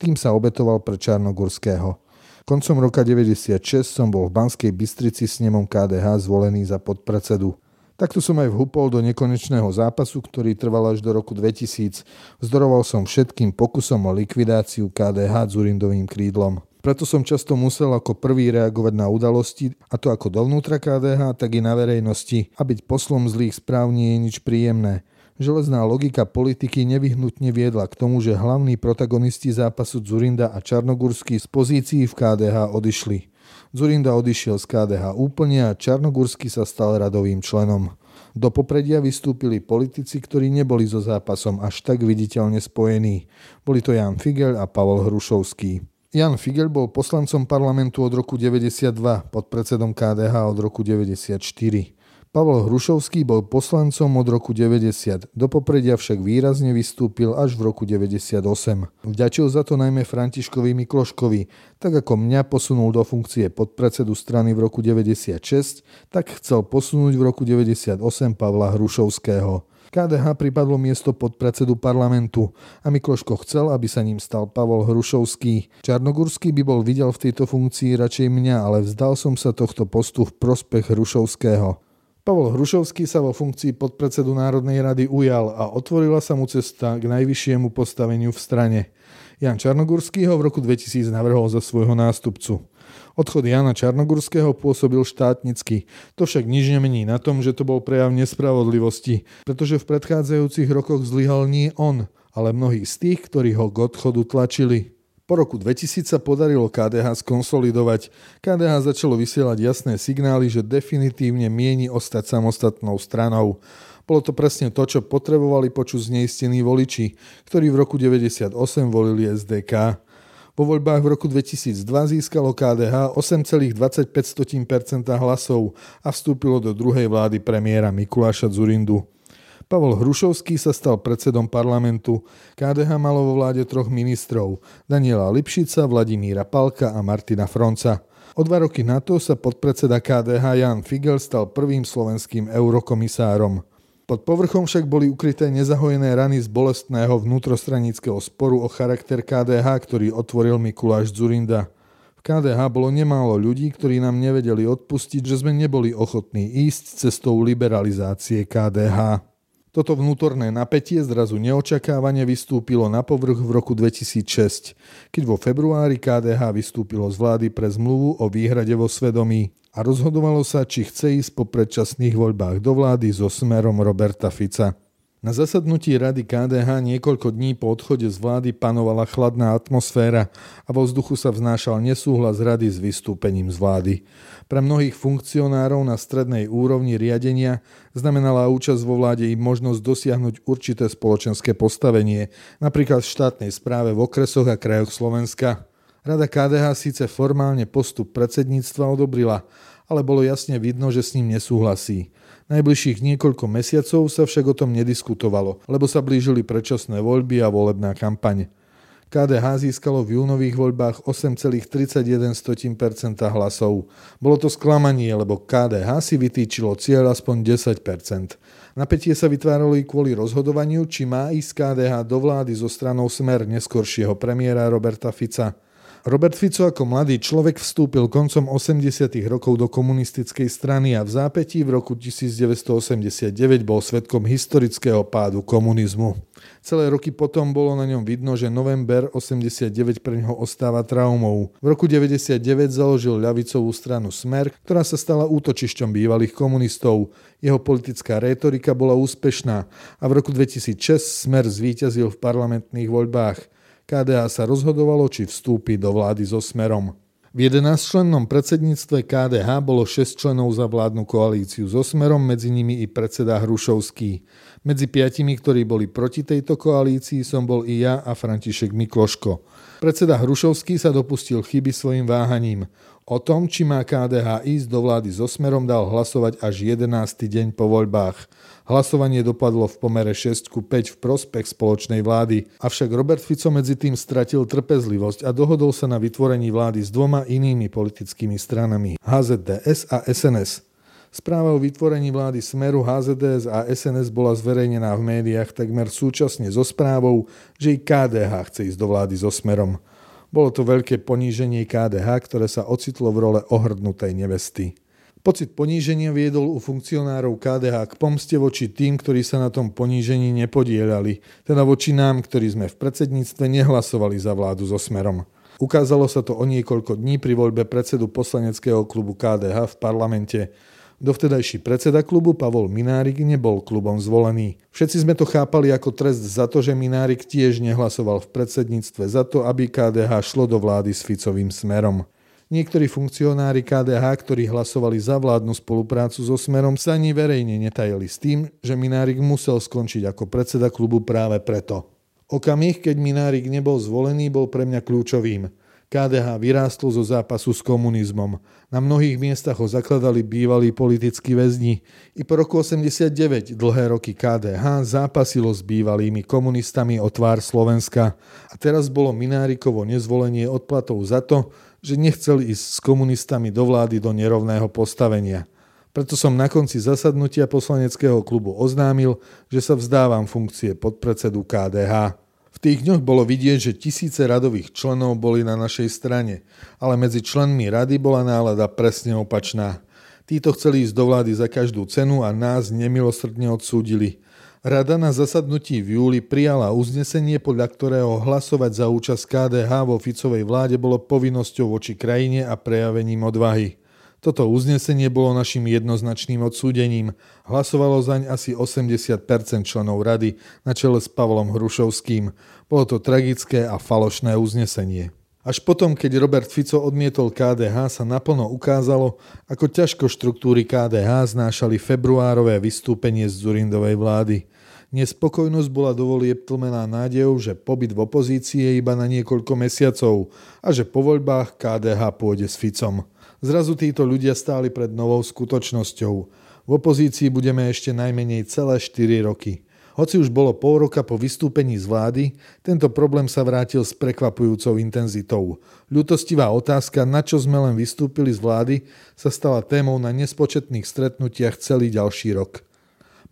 Tým sa obetoval pre Čarnogurského. Koncom roka 96 som bol v Banskej Bystrici s nemom KDH zvolený za podpredsedu. Takto som aj vhupol do nekonečného zápasu, ktorý trval až do roku 2000. Zdoroval som všetkým pokusom o likvidáciu KDH Zurindovým krídlom. Preto som často musel ako prvý reagovať na udalosti, a to ako dovnútra KDH, tak i na verejnosti. A byť poslom zlých správ nie je nič príjemné. Železná logika politiky nevyhnutne viedla k tomu, že hlavní protagonisti zápasu Zurinda a Čarnogurský z pozícií v KDH odišli. Zurinda odišiel z KDH úplne a Čarnogurský sa stal radovým členom. Do popredia vystúpili politici, ktorí neboli so zápasom až tak viditeľne spojení. Boli to Jan Figel a Pavol Hrušovský. Jan Figel bol poslancom parlamentu od roku 92, pod predsedom KDH od roku 94. Pavol Hrušovský bol poslancom od roku 90, do popredia však výrazne vystúpil až v roku 98. Vďačil za to najmä Františkovi Mikloškovi, tak ako mňa posunul do funkcie podpredsedu strany v roku 96, tak chcel posunúť v roku 98 Pavla Hrušovského. KDH pripadlo miesto podpredsedu parlamentu a Mikloško chcel, aby sa ním stal Pavol Hrušovský. Čarnogurský by bol videl v tejto funkcii radšej mňa, ale vzdal som sa tohto postu v prospech Hrušovského. Pavol Hrušovský sa vo funkcii podpredsedu Národnej rady ujal a otvorila sa mu cesta k najvyššiemu postaveniu v strane. Jan Čarnogurský ho v roku 2000 navrhol za svojho nástupcu. Odchod Jana Čarnogurského pôsobil štátnicky. To však nič nemení na tom, že to bol prejav nespravodlivosti, pretože v predchádzajúcich rokoch zlyhal nie on, ale mnohí z tých, ktorí ho k odchodu tlačili. Po roku 2000 sa podarilo KDH skonsolidovať. KDH začalo vysielať jasné signály, že definitívne mieni ostať samostatnou stranou. Bolo to presne to, čo potrebovali počuť zneistení voliči, ktorí v roku 98 volili SDK. Po voľbách v roku 2002 získalo KDH 8,25% hlasov a vstúpilo do druhej vlády premiéra Mikuláša Zurindu. Pavol Hrušovský sa stal predsedom parlamentu. KDH malo vo vláde troch ministrov. Daniela Lipšica, Vladimíra Palka a Martina Fronca. O dva roky na to sa podpredseda KDH Jan Figel stal prvým slovenským eurokomisárom. Pod povrchom však boli ukryté nezahojené rany z bolestného vnútrostranického sporu o charakter KDH, ktorý otvoril Mikuláš Zurinda. V KDH bolo nemálo ľudí, ktorí nám nevedeli odpustiť, že sme neboli ochotní ísť cestou liberalizácie KDH. Toto vnútorné napätie zrazu neočakávane vystúpilo na povrch v roku 2006, keď vo februári KDH vystúpilo z vlády pre zmluvu o výhrade vo svedomí a rozhodovalo sa, či chce ísť po predčasných voľbách do vlády so smerom Roberta Fica. Na zasadnutí rady KDH niekoľko dní po odchode z vlády panovala chladná atmosféra a vo vzduchu sa vznášal nesúhlas rady s vystúpením z vlády. Pre mnohých funkcionárov na strednej úrovni riadenia znamenala účasť vo vláde i možnosť dosiahnuť určité spoločenské postavenie, napríklad v štátnej správe v okresoch a krajoch Slovenska. Rada KDH síce formálne postup predsedníctva odobrila, ale bolo jasne vidno, že s ním nesúhlasí. Najbližších niekoľko mesiacov sa však o tom nediskutovalo, lebo sa blížili predčasné voľby a volebná kampaň. KDH získalo v júnových voľbách 8,31% hlasov. Bolo to sklamanie, lebo KDH si vytýčilo cieľ aspoň 10%. Napätie sa vytváralo i kvôli rozhodovaniu, či má ísť KDH do vlády zo stranou smer neskoršieho premiéra Roberta Fica. Robert Fico ako mladý človek vstúpil koncom 80. rokov do komunistickej strany a v zápätí v roku 1989 bol svetkom historického pádu komunizmu. Celé roky potom bolo na ňom vidno, že november 89 pre neho ostáva traumou. V roku 99 založil ľavicovú stranu Smer, ktorá sa stala útočišťom bývalých komunistov. Jeho politická rétorika bola úspešná a v roku 2006 Smer zvíťazil v parlamentných voľbách. KDA sa rozhodovalo, či vstúpi do vlády so Smerom. V 11-člennom predsedníctve KDH bolo 6 členov za vládnu koalíciu so Smerom, medzi nimi i predseda Hrušovský. Medzi piatimi, ktorí boli proti tejto koalícii, som bol i ja a František Mikloško. Predseda Hrušovský sa dopustil chyby svojim váhaním. O tom, či má KDH ísť do vlády so Smerom, dal hlasovať až 11. deň po voľbách. Hlasovanie dopadlo v pomere 6 ku 5 v prospech spoločnej vlády, avšak Robert Fico medzi tým stratil trpezlivosť a dohodol sa na vytvorení vlády s dvoma inými politickými stranami HZDS a SNS. Správa o vytvorení vlády Smeru, HZDS a SNS bola zverejnená v médiách takmer súčasne so správou, že i KDH chce ísť do vlády so Smerom. Bolo to veľké poníženie KDH, ktoré sa ocitlo v role ohrdnutej nevesty. Pocit poníženia viedol u funkcionárov KDH k pomste voči tým, ktorí sa na tom ponížení nepodielali, teda voči nám, ktorí sme v predsedníctve nehlasovali za vládu so Smerom. Ukázalo sa to o niekoľko dní pri voľbe predsedu poslaneckého klubu KDH v parlamente. Dovtedajší predseda klubu Pavol Minárik nebol klubom zvolený. Všetci sme to chápali ako trest za to, že Minárik tiež nehlasoval v predsedníctve za to, aby KDH šlo do vlády s Ficovým smerom. Niektorí funkcionári KDH, ktorí hlasovali za vládnu spoluprácu so Smerom, sa ani verejne netajili s tým, že Minárik musel skončiť ako predseda klubu práve preto. Okamih, keď Minárik nebol zvolený, bol pre mňa kľúčovým – KDH vyrástlo zo zápasu s komunizmom. Na mnohých miestach ho zakladali bývalí politickí väzni. I po roku 89, dlhé roky KDH, zápasilo s bývalými komunistami o tvár Slovenska. A teraz bolo Minárikovo nezvolenie odplatou za to, že nechcel ísť s komunistami do vlády do nerovného postavenia. Preto som na konci zasadnutia poslaneckého klubu oznámil, že sa vzdávam funkcie podpredsedu KDH. V tých dňoch bolo vidieť, že tisíce radových členov boli na našej strane, ale medzi členmi rady bola nálada presne opačná. Títo chceli ísť do vlády za každú cenu a nás nemilosrdne odsúdili. Rada na zasadnutí v júli prijala uznesenie, podľa ktorého hlasovať za účasť KDH vo Ficovej vláde bolo povinnosťou voči krajine a prejavením odvahy. Toto uznesenie bolo našim jednoznačným odsúdením. Hlasovalo zaň asi 80% členov rady na čele s Pavlom Hrušovským. Bolo to tragické a falošné uznesenie. Až potom, keď Robert Fico odmietol KDH, sa naplno ukázalo, ako ťažko štruktúry KDH znášali februárové vystúpenie z Zurindovej vlády. Nespokojnosť bola do volieb tlmená nádejou, že pobyt v opozícii je iba na niekoľko mesiacov a že po voľbách KDH pôjde s Ficom. Zrazu títo ľudia stáli pred novou skutočnosťou. V opozícii budeme ešte najmenej celé 4 roky. Hoci už bolo pol roka po vystúpení z vlády, tento problém sa vrátil s prekvapujúcou intenzitou. Ľutostivá otázka, na čo sme len vystúpili z vlády, sa stala témou na nespočetných stretnutiach celý ďalší rok.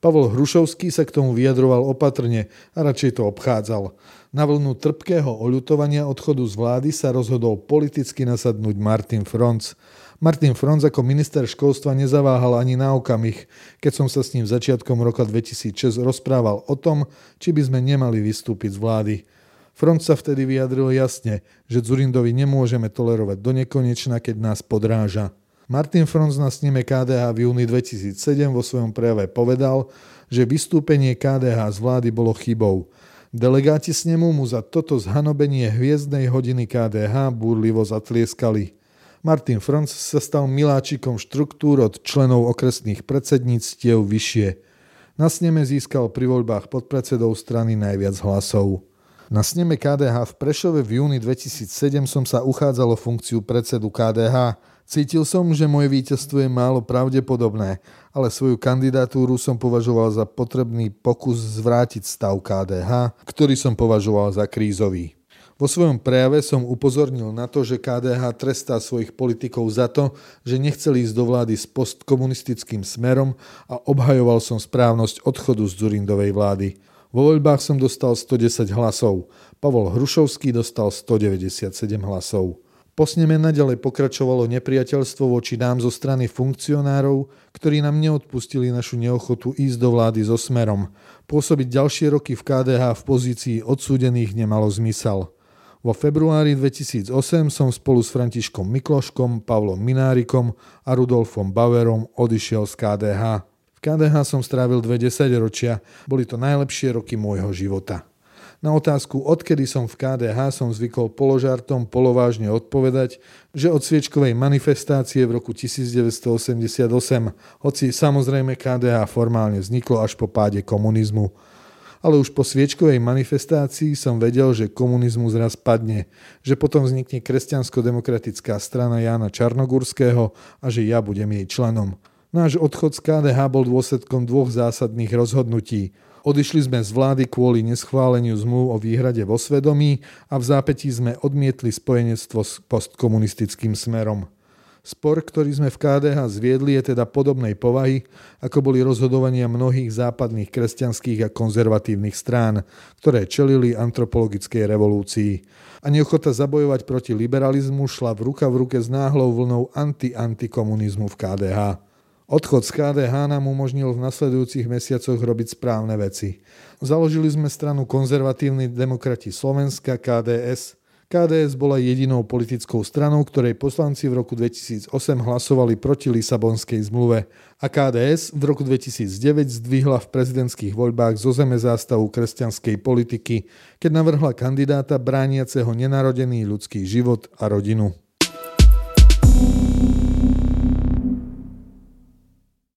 Pavol Hrušovský sa k tomu vyjadroval opatrne a radšej to obchádzal. Na vlnu trpkého oľutovania odchodu z vlády sa rozhodol politicky nasadnúť Martin Franz. Martin Franz ako minister školstva nezaváhal ani na okamih, keď som sa s ním začiatkom roka 2006 rozprával o tom, či by sme nemali vystúpiť z vlády. Front sa vtedy vyjadril jasne, že Zurindovi nemôžeme tolerovať do nekonečna, keď nás podráža. Martin Franz na sneme KDH v júni 2007 vo svojom prejave povedal, že vystúpenie KDH z vlády bolo chybou. Delegáti s nemu mu za toto zhanobenie hviezdnej hodiny KDH búrlivo zatlieskali. Martin Franc sa stal miláčikom štruktúr od členov okresných predsedníctiev vyššie. Na sneme získal pri voľbách podpredsedov strany najviac hlasov. Na sneme KDH v Prešove v júni 2007 som sa uchádzal o funkciu predsedu KDH. Cítil som, že moje víťazstvo je málo pravdepodobné, ale svoju kandidatúru som považoval za potrebný pokus zvrátiť stav KDH, ktorý som považoval za krízový. Vo svojom prejave som upozornil na to, že KDH trestá svojich politikov za to, že nechceli ísť do vlády s postkomunistickým smerom a obhajoval som správnosť odchodu z Zurindovej vlády. Vo voľbách som dostal 110 hlasov, Pavol Hrušovský dostal 197 hlasov. Po sneme naďalej pokračovalo nepriateľstvo voči nám zo strany funkcionárov, ktorí nám neodpustili našu neochotu ísť do vlády so smerom. Pôsobiť ďalšie roky v KDH v pozícii odsúdených nemalo zmysel. Vo februári 2008 som spolu s Františkom Mikloškom, Pavlom Minárikom a Rudolfom Bauerom odišiel z KDH. V KDH som strávil dve desaťročia, boli to najlepšie roky môjho života. Na otázku, odkedy som v KDH, som zvykol položartom polovážne odpovedať, že od sviečkovej manifestácie v roku 1988, hoci samozrejme KDH formálne vzniklo až po páde komunizmu. Ale už po sviečkovej manifestácii som vedel, že komunizmus raz padne, že potom vznikne kresťansko-demokratická strana Jána Čarnogurského a že ja budem jej členom. Náš odchod z KDH bol dôsledkom dvoch zásadných rozhodnutí – Odišli sme z vlády kvôli neschváleniu zmluv o výhrade vo svedomí a v zápätí sme odmietli spojenectvo s postkomunistickým smerom. Spor, ktorý sme v KDH zviedli, je teda podobnej povahy, ako boli rozhodovania mnohých západných kresťanských a konzervatívnych strán, ktoré čelili antropologickej revolúcii. A neochota zabojovať proti liberalizmu šla v ruka v ruke s náhlou vlnou anti-antikomunizmu v KDH. Odchod z KDH nám umožnil v nasledujúcich mesiacoch robiť správne veci. Založili sme stranu Konzervatívni demokrati Slovenska KDS. KDS bola jedinou politickou stranou, ktorej poslanci v roku 2008 hlasovali proti Lisabonskej zmluve a KDS v roku 2009 zdvihla v prezidentských voľbách zo zeme zástavu kresťanskej politiky, keď navrhla kandidáta brániaceho nenarodený ľudský život a rodinu.